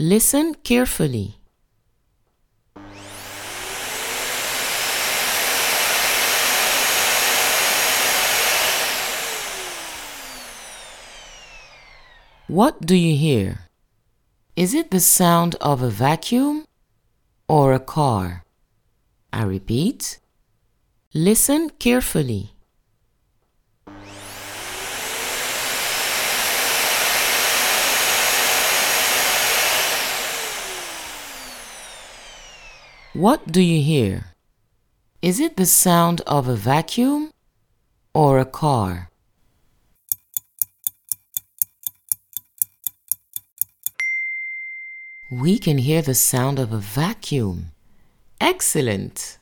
Listen carefully. What do you hear? Is it the sound of a vacuum or a car? I repeat. Listen carefully. What do you hear? Is it the sound of a vacuum or a car? We can hear the sound of a vacuum. Excellent!